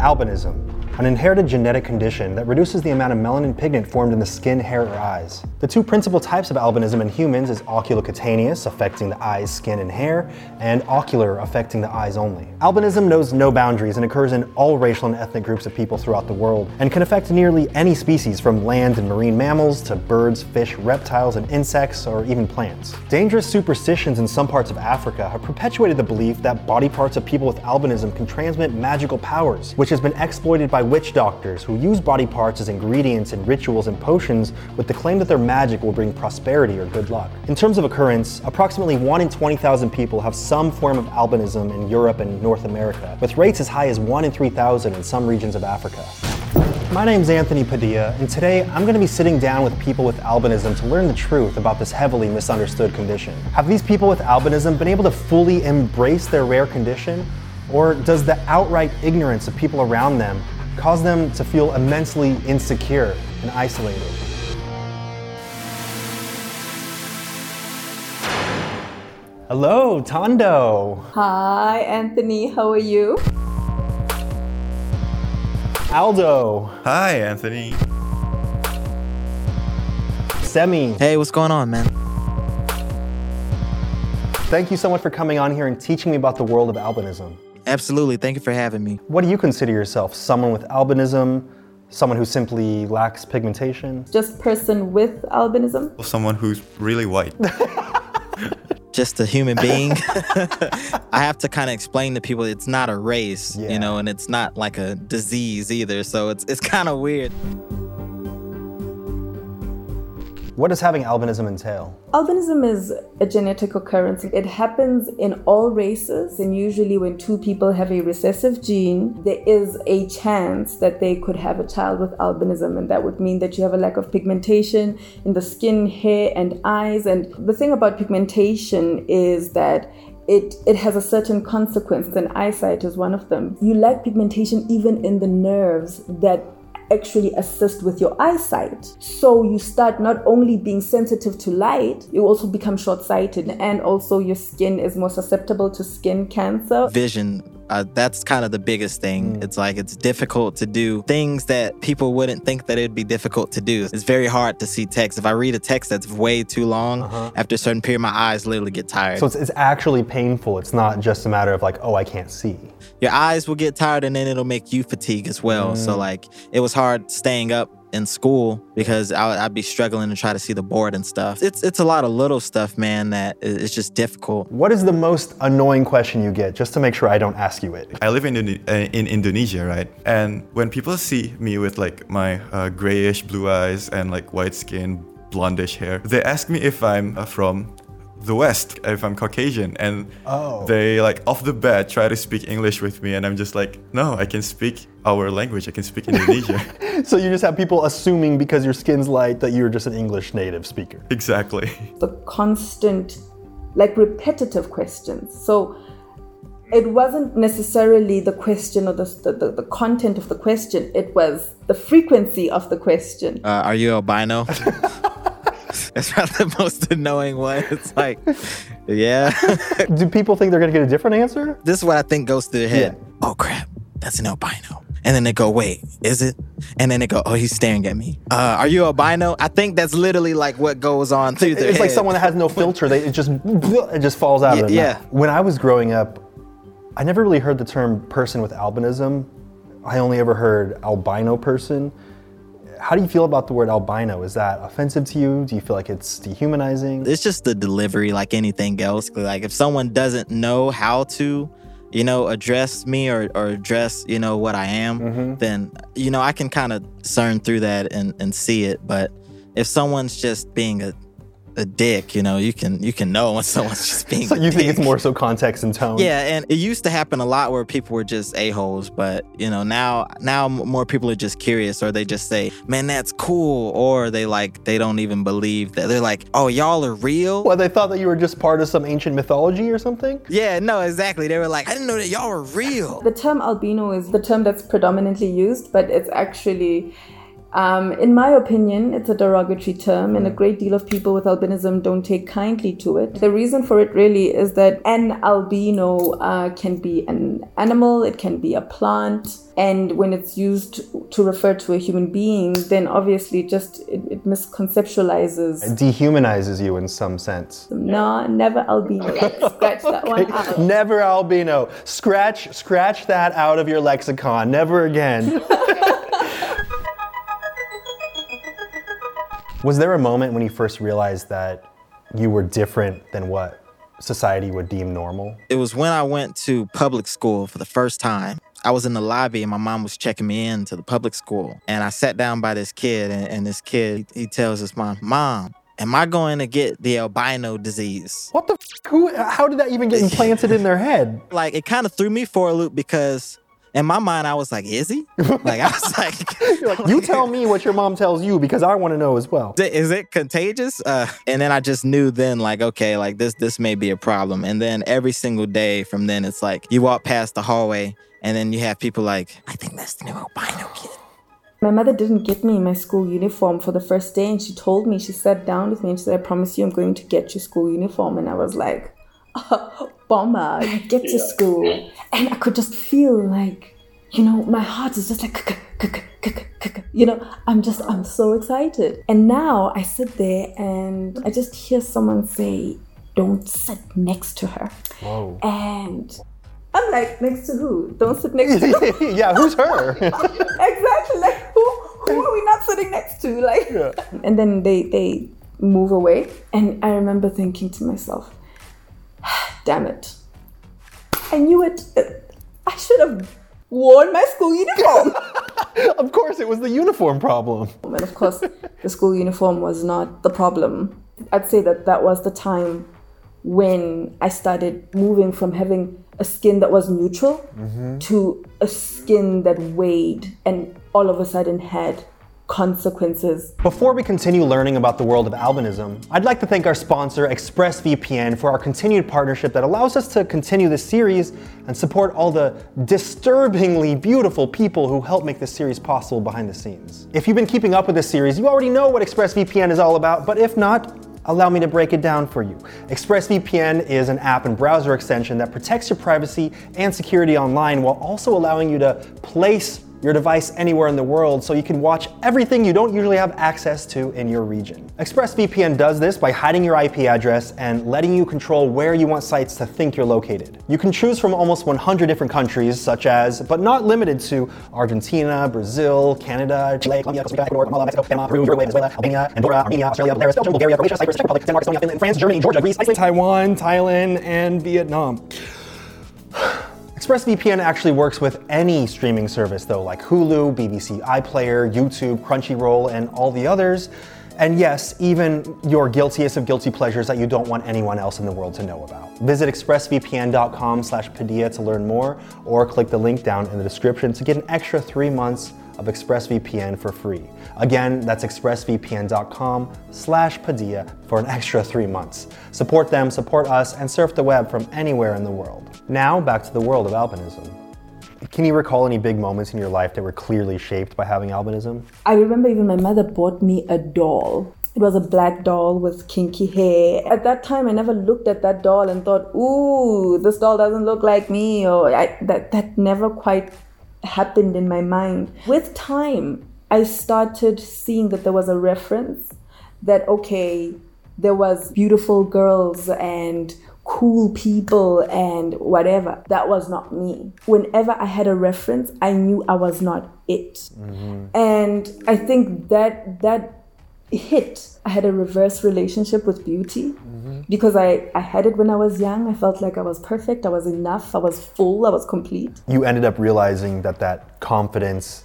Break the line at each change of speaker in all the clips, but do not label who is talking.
Albinism, an inherited genetic condition that reduces the amount of melanin pigment formed in the skin, hair, or eyes. The two principal types of albinism in humans is oculocutaneous, affecting the eyes, skin, and hair, and ocular, affecting the eyes only. Albinism knows no boundaries and occurs in all racial and ethnic groups of people throughout the world, and can affect nearly any species from land and marine mammals to birds, fish, reptiles, and insects, or even plants. Dangerous superstitions in some parts of Africa have perpetuated the belief that body parts of people with albinism can transmit magical powers, which has been exploited by witch doctors who use body parts as ingredients in rituals and potions with the claim that their magic will bring prosperity or good luck. In terms of occurrence, approximately 1 in 20,000 people have some form of albinism in Europe and North America, with rates as high as 1 in 3,000 in some regions of Africa. My name's Anthony Padilla, and today I'm going to be sitting down with people with albinism to learn the truth about this heavily misunderstood condition. Have these people with albinism been able to fully embrace their rare condition, or does the outright ignorance of people around them cause them to feel immensely insecure and isolated? Hello, Thando.
Hi, Anthony. How are you?
Aldo.
Hi, Anthony.
Semi.
Hey, what's going on, man?
Thank you so much for coming on here and teaching me about the world of albinism.
Absolutely. Thank you for having me.
What do you consider yourself? Someone with albinism? Someone who simply lacks pigmentation?
Just person with albinism?
Someone who's really white.
Just a human being. I have to kind of explain to people it's not a race,
Yeah.
you know, and it's not like a disease either. So it's it's kind of weird.
What does having albinism entail?
Albinism is a genetic occurrence. It happens in all races, and usually, when two people have a recessive gene, there is a chance that they could have a child with albinism, and that would mean that you have a lack of pigmentation in the skin, hair, and eyes. And the thing about pigmentation is that it, it has a certain consequence, and eyesight is one of them. You lack pigmentation even in the nerves that actually assist with your eyesight. So you start not only being sensitive to light, you also become short sighted, and also your skin is more susceptible to skin cancer.
Vision. Uh, that's kind of the biggest thing. Mm. It's like it's difficult to do things that people wouldn't think that it'd be difficult to do. It's very hard to see text. If I read a text that's way too long, uh-huh. after a certain period, my eyes literally get tired.
So it's, it's actually painful. It's not just a matter of like, oh, I can't see.
your eyes will get tired and then it'll make you fatigue as well. So mm. like it was hard staying up in school because I, I'd be struggling to try to see the board and stuff. It's it's a lot of little stuff, man, that it's just difficult.
What is the most annoying question you get, just to make sure I don't ask you it?
I live in, uh, in Indonesia, right? And when people see me with like my uh, grayish blue eyes and like white skin, blondish hair, they ask me if I'm uh, from the West, if I'm Caucasian, and
Oh.
they like off the bat try to speak English with me, and I'm just like, no, I can speak our language, I can speak Indonesia.
So you just have people assuming because your skin's light that you're just an English native speaker.
exactly.
The constant, like repetitive questions. So it wasn't necessarily the question or the, the, the content of the question, it was the frequency of the question.
Uh, are you albino? That's probably the most annoying one. It's like, yeah.
Do people think they're gonna get a different answer?
this is what I think goes through their head.
Yeah.
Oh crap, that's an albino. And then they go, wait, is it? And then they go, oh, he's staring at me. Uh, are you albino? I think that's literally like what goes on through
It's like someone that has no filter. They it just it just falls out of them.
Yeah.
When I was growing up, I never really heard the term person with albinism. I only ever heard albino person. How do you feel about the word albino? Is that offensive to you? Do you feel like it's dehumanizing?
it's just the delivery like anything else like if someone doesn't know how to you know address me or, or address you know what i am
Mm-hmm.
then you know i can kind of discern through that and, and see it but if someone's just being a, a dick you know you can you can know when someone's just being
So
a
you think it's more so context and tone?
yeah and it used to happen a lot where people were just a-holes but you know now now more people are just curious or they just say man that's cool or they like they don't even believe that they're like oh y'all are real
Well, they thought that you were just part of some ancient mythology or something?
Yeah, no, exactly. They were like, I didn't know that y'all were real.
The term albino is the term that's predominantly used, but it's actually Um, in my opinion, it's a derogatory term, and a great deal of people with albinism don't take kindly to it. The reason for it really is that an albino uh, can be an animal, it can be a plant, and when it's used to refer to a human being, then obviously just it, it misconceptualizes.
It dehumanizes you in some sense.
No, never albino. Scratch that one out.
Never albino. Scratch scratch that out of your lexicon. Never again. Was there a moment when you first realized that you were different than what society would deem normal?
It was when I went to public school for the first time. I was in the lobby and my mom was checking me in to the public school. And I sat down by this kid, and, and this kid, he tells his mom, Mom, am I going to get the albino disease?
What the f- who how did that even get implanted in their head?
Like, it kind of threw me for a loop because in my mind, I was like, is he? Like, I was like,
You're like, you tell me what your mom tells you because I want to know as well.
is it contagious? Uh, and then I just knew then, like, okay, like this, this may be a problem. And then every single day from then, it's like you walk past the hallway, and then you have people like, I think that's the new albino kid.
My mother didn't get me my school uniform for the first day, and she told me, she sat down with me and she said, I promise you I'm going to get your school uniform. And I was like, oh, bomber, get to school. And I could just feel like, you know, my heart is just like, you know, I'm just, I'm so excited. And now I sit there and I just hear someone say, don't sit next to her.
Whoa.
And I'm like, next to who? Don't sit next to who?
yeah, who's her?
exactly. Like who who are we not sitting next to? Like and then they they move away. And I remember thinking to myself, damn it. I knew it. I should have worn my school uniform.
of course, it was the uniform problem.
and of course, the school uniform was not the problem. I'd say that that was the time when I started moving from having a skin that was neutral mm-hmm. to a skin that weighed and all of a sudden had consequences.
Before we continue learning about the world of albinism, I'd like to thank our sponsor, ExpressVPN, for our continued partnership that allows us to continue this series and support all the disturbingly beautiful people who help make this series possible behind the scenes. If you've been keeping up with this series, you already know what ExpressVPN is all about, but if not, allow me to break it down for you. ExpressVPN is an app and browser extension that protects your privacy and security online while also allowing you to place your device anywhere in the world so you can watch everything you don't usually have access to in your region. ExpressVPN does this by hiding your IP address and letting you control where you want sites to think you're located. You can choose from almost 100 different countries, such as, but not limited to, Argentina, Brazil, Canada, Chile, Colombia, Costa Rica, Ecuador, Guatemala, Mexico, Panama, Peru, Uruguay, Venezuela, Albania, Andorra, Armenia, Australia, Belarus, Belgium, Bulgaria, Croatia, Cyprus, Czech Republic, Denmark, Estonia, Finland, France, Germany, Georgia, Greece, Iceland, Taiwan, Thailand, and Vietnam. ExpressVPN actually works with any streaming service though, like Hulu, BBC iPlayer, YouTube, Crunchyroll, and all the others. And yes, even your guiltiest of guilty pleasures that you don't want anyone else in the world to know about. Visit expressvpn.com slash Padilla to learn more, or click the link down in the description to get an extra three months of ExpressVPN for free. Again, that's expressvpn.com slash Padilla for an extra three months. Support them, support us, and surf the web from anywhere in the world. Now, back to the world of albinism. Can you recall any big moments in your life that were clearly shaped by having albinism?
I remember even my mother bought me a doll. It was a black doll with kinky hair. At that time, I never looked at that doll and thought, "Ooh, this doll doesn't look like me," or that that never quite happened in my mind. With time, I started seeing that there was a reference that okay, there was beautiful girls and cool people and whatever. That was not me. Whenever I had a reference, I knew I was not it. Mm-hmm. And I think that that hit i had a reverse relationship with beauty mm-hmm. because I, I had it when i was young i felt like i was perfect i was enough i was full i was complete
You ended up realizing that that confidence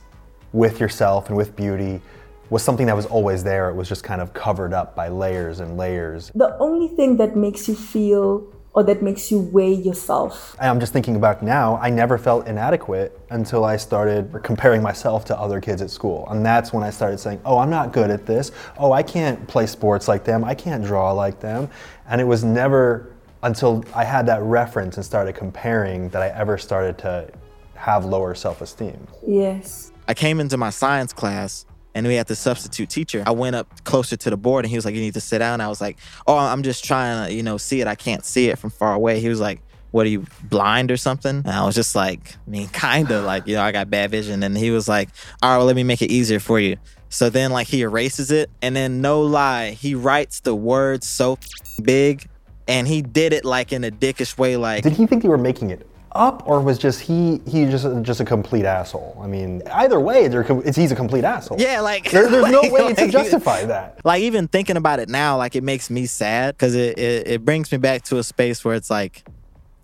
with yourself and with beauty was something that was always there. It was just kind of covered up by layers and layers.
the only thing that makes you feel or that makes you weigh yourself
I'm just thinking back now, I never felt inadequate until I started comparing myself to other kids at school. And that's when I started saying, oh, I'm not good at this. Oh, I can't play sports like them. I can't draw like them. And it was never until I had that reference and started comparing that I ever started to have lower self esteem.
yes
I came into my science class and we had the substitute teacher. I went up closer to the board and he was like, You need to sit down. I was like, Oh, I'm just trying to, you know, see it. I can't see it from far away. He was like, What are you blind or something? And I was just like, I mean, kind of like, you know, I got bad vision. And he was like, All right, well, let me make it easier for you. So then, like, he erases it. And then, no lie, he writes the words so big and he did it like in a dickish way, like,
Did he think you were making it up, or was just he he just just a complete asshole? I mean, either way, they're it's, he's a complete asshole.
yeah, like,
There, there's no
like-
way to justify that.
like even thinking about it now like it makes me sad because it, it it brings me back to a space where it's like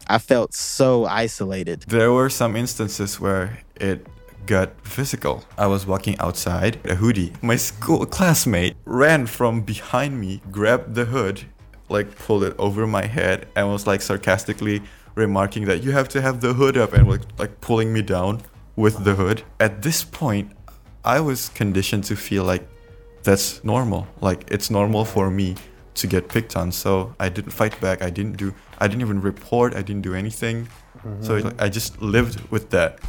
i felt so isolated
There were some instances where it got physical. I was walking outside, a hoodie. My school classmate ran from behind me, grabbed the hood, like pulled it over my head, and was like sarcastically remarking that you have to have the hood up and like, like pulling me down with the hood. At this point, I was conditioned to feel like that's normal. Like it's normal for me to get picked on. So I didn't fight back. I didn't do. I didn't even report. I didn't do anything. Mm-hmm. So like, I just lived with that.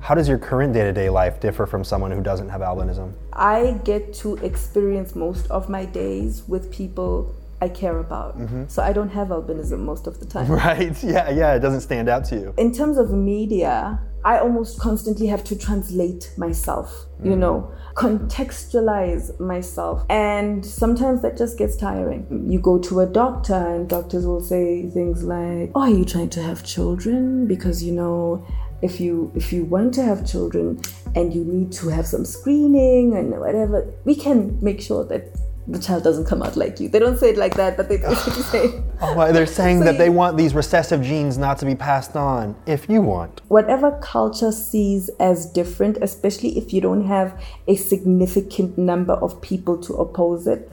How does your current day-to-day life differ from someone who doesn't have albinism?
I get to experience most of my days with people I care about. Mm-hmm. So I don't have albinism most of the time.
Right? Yeah, yeah. It doesn't stand out to you.
in terms of media, I almost constantly have to translate myself, you mm. know, contextualize myself. And sometimes that just gets tiring. You go to a doctor, and doctors will say things like, Oh, are you trying to have children? Because, you know, if you if you want to have children and you need to have some screening and whatever, we can make sure that the child doesn't come out like you. They don't say it like that, but they basically say
Oh, well, they're saying
So
that they want these recessive genes not to be passed on. If you want.
whatever culture sees as different, especially if you don't have a significant number of people to oppose it,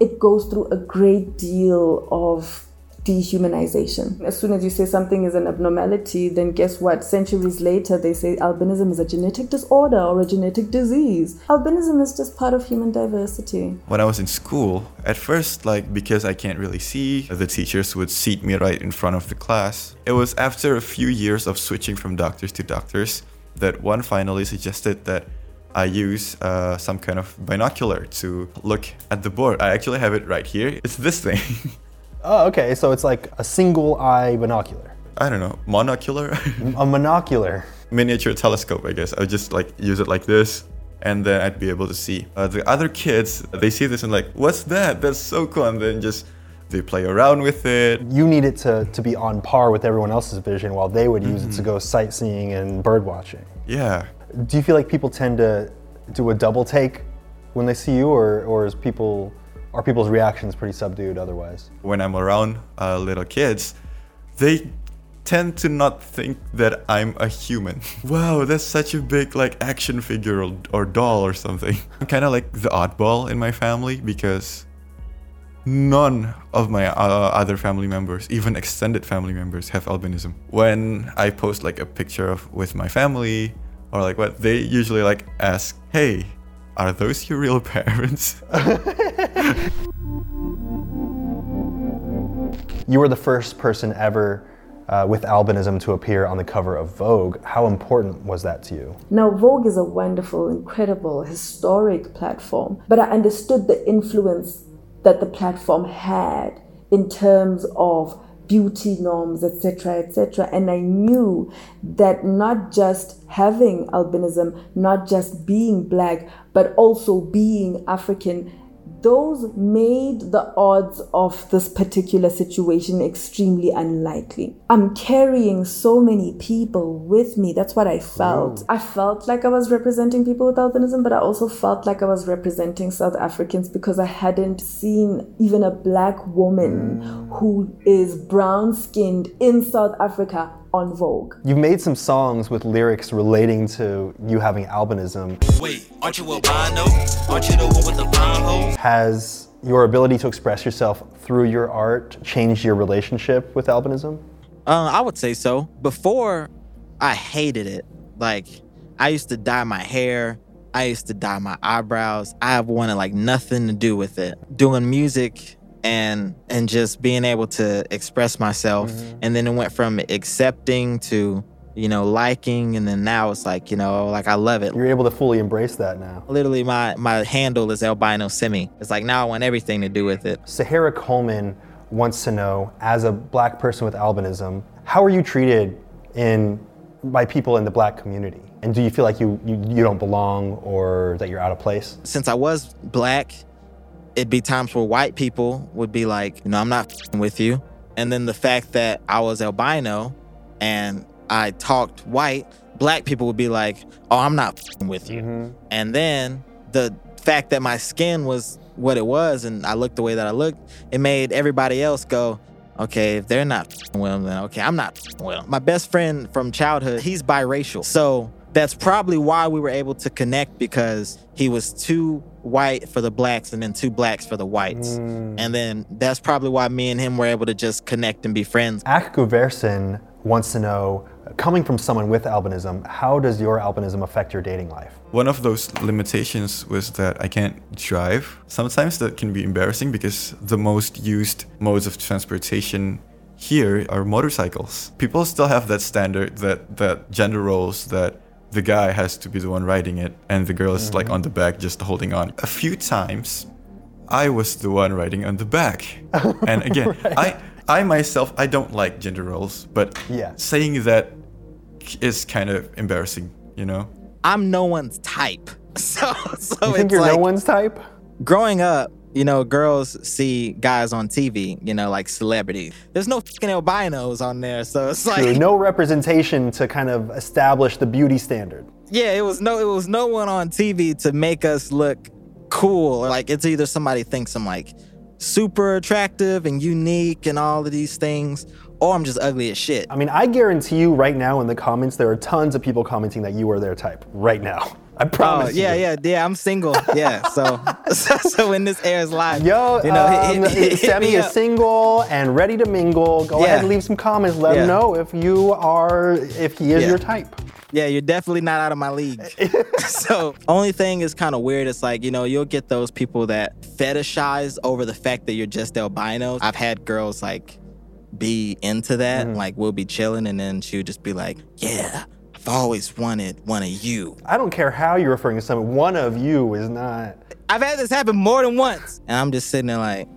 it goes through a great deal of dehumanization. As soon as you say something is an abnormality, then guess what? Centuries later, they say albinism is a genetic disorder or a genetic disease. Albinism is just part of human diversity.
When I was in school, at first, like because I can't really see, the teachers would seat me right in front of the class. It was after a few years of switching from doctors to doctors that one finally suggested that I use uh, some kind of binocular to look at the board. I actually have it right here. It's this thing.
Oh, okay. So it's like a single eye binocular,
I don't know, monocular,
a monocular.
miniature telescope. I guess I would just like use it like this, and then I'd be able to see. Uh, the other kids, they see this and like, what's that? That's so cool, and then just they play around with it.
You need it to, to be on par with everyone else's vision, while they would use it to go sightseeing and bird watching.
Yeah,
Do you feel like people tend to do a double take when they see you, or, or is people are people's reactions pretty subdued otherwise?
when I'm around uh, little kids, they tend to not think that I'm a human. wow, that's such a big like action figure or, or doll or something. I'm kind of like the oddball in my family because none of my uh, other family members, even extended family members, have albinism. When I post like a picture of with my family or like what, they usually like ask, "Hey, are those your real parents?"
You were the first person ever uh, with albinism to appear on the cover of Vogue. How important was that to you?
Now, Vogue is a wonderful, incredible, historic platform, but I understood the influence that the platform had in terms of beauty norms, etc., etc. And I knew that not just having albinism, not just being black, but also being African those made the odds of this particular situation extremely unlikely. I'm carrying so many people with me. That's what I felt. I felt like I was representing people with albinism, but I also felt like I was representing South Africans because I hadn't seen even a black woman mm. who is brown skinned in South Africa on Vogue.
You've made some songs with lyrics relating to you having albinism.
Wait, aren't you albino? Aren't you the one with the brown hole?
Has your ability to express yourself through your art changed your relationship with albinism?
Uh, I would say so. Before, I hated it. Like, I used to dye my hair. I used to dye my eyebrows. I wanted like nothing to do with it. Doing music and and just being able to express myself, mm-hmm. and then it went from accepting to you know, liking, and then now it's like, you know, like I love it.
You're able to fully embrace that now.
Literally, my my handle is albino semi. It's like now I want everything to do with it.
Sahara Coleman wants to know, as a black person with albinism, how are you treated in by people in the black community? And do you feel like you, you, you don't belong or that you're out of place?
Since I was black, it'd be times where white people would be like, you know, I'm not with you. And then the fact that I was albino and I talked white, black people would be like, oh, I'm not with you. Mm-hmm. And then the fact that my skin was what it was and I looked the way that I looked, it made everybody else go, okay, if they're not f***ing with him, then okay, I'm not with him. My best friend from childhood, he's biracial. So that's probably why we were able to connect because he was too white for the blacks and then two blacks for the whites. Mm. And then that's probably why me and him were able to just connect and be friends.
Ak Guverson wants to know, coming from someone with albinism, how does your albinism affect your dating life?
One of those limitations was that I can't drive. Sometimes that can be embarrassing because the most used modes of transportation here are motorcycles. People still have that standard that that gender roles that the guy has to be the one riding it and the girl is like mm-hmm. on the back just holding on. A few times I was the one riding on the back. And again, I I myself I don't like gender roles, but
Yeah.
saying that is kind of embarrassing, you know?
I'm no one's type. So, so
You think
it's
you're
like,
no one's type?
growing up, you know, girls see guys on TV, you know, like celebrities. There's no fucking albinos on there, so it's like,
True. No representation to kind of establish the beauty standard.
yeah, it was no, it was no one on TV to make us look cool. Like it's either somebody thinks I'm like super attractive and unique and all of these things, or I'm just ugly as shit.
I mean, I guarantee you right now in the comments, there are tons of people commenting that you are their type right now. I promise.
Oh yeah,
you.
yeah, yeah. I'm single. Yeah, so so, when this airs live,
Yo,
you know,
um,
hit- hit
Sammy is
up.
single and ready to mingle. Go
Yeah.
ahead and leave some comments. Let
Yeah.
him know if you are, if he is
Yeah.
your type.
Yeah, you're definitely not out of my league. so, only thing is kind of weird. It's like, you know, you'll get those people that fetishize over the fact that you're just albino. I've had girls like be into that. Mm-hmm. Like, we'll be chilling and then she would just be like, yeah, I've always wanted one of you.
I don't care how you're referring to someone. One of you is not.
I've had this happen more than once. And I'm just sitting there like,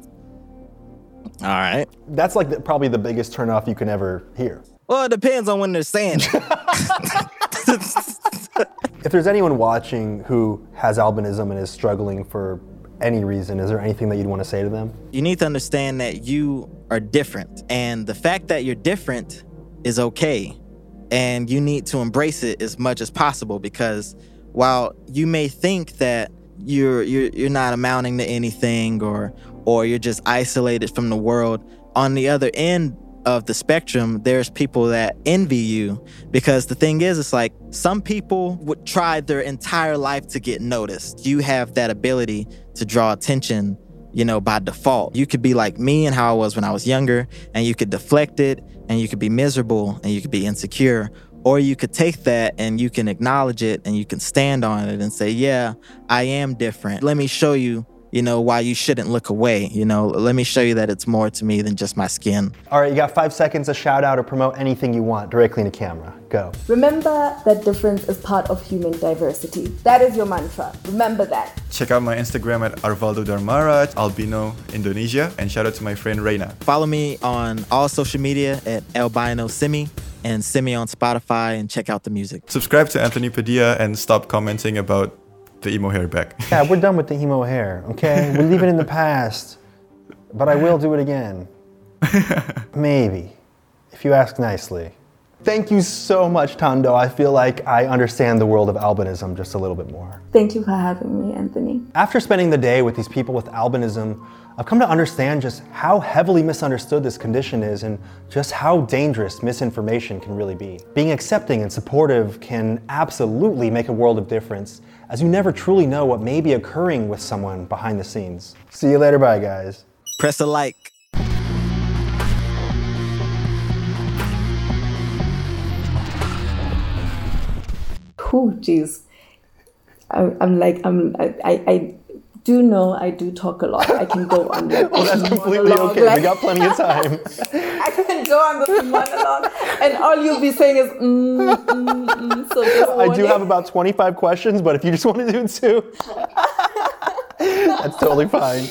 all right.
That's like the, probably the biggest turnoff you can ever hear.
Well, it depends on when they're saying it.
If there's anyone watching who has albinism and is struggling for any reason, is there anything that you'd want to say to them?
you need to understand that you are different. And the fact that you're different is okay. And you need to embrace it as much as possible because while you may think that you're you're you're not amounting to anything or or you're just isolated from the world, on the other end of the spectrum, there's people that envy you because the thing is, it's like some people would try their entire life to get noticed. You have that ability to draw attention you know, by default. You could be like me and how I was when I was younger, and you could deflect it, and you could be miserable, and you could be insecure. Or you could take that and you can acknowledge it and you can stand on it and say, Yeah, I am different. Let me show you, you know, why you shouldn't look away. You know, let me show you that it's more to me than just my skin.
All right, you got five seconds to shout out or promote anything you want directly into camera. Go.
Remember that difference is part of human diversity. That is your mantra. Remember that.
Check out my Instagram at Arvaldo Darmara, Albino Indonesia, and shout out to my friend Reina.
Follow me on all social media at Albino Simi and Simi on Spotify and check out the music.
Subscribe to Anthony Padilla and stop commenting about the emo hair back.
Yeah, we're done with the emo hair, okay? We leave it in the past, but I will do it again. Maybe, if you ask nicely. Thank you so much, Thando. I feel like I understand the world of albinism just a little bit more.
Thank you for having me, Anthony.
After spending the day with these people with albinism, I've come to understand just how heavily misunderstood this condition is and just how dangerous misinformation can really be. Being accepting and supportive can absolutely make a world of difference, as you never truly know what may be occurring with someone behind the scenes. See you later, bye, guys.
Press a like.
Whew, jeez. I- I'm like, I'm, I, I, I do know I do talk a lot. I can go on the
Well, that's completely
monologue,
okay.
like-
we got plenty of time.
I can go on the monologue, and all you'll be saying is mm, mm, mm. So
I do have about 25 questions, but if you just want to do two, that's totally fine.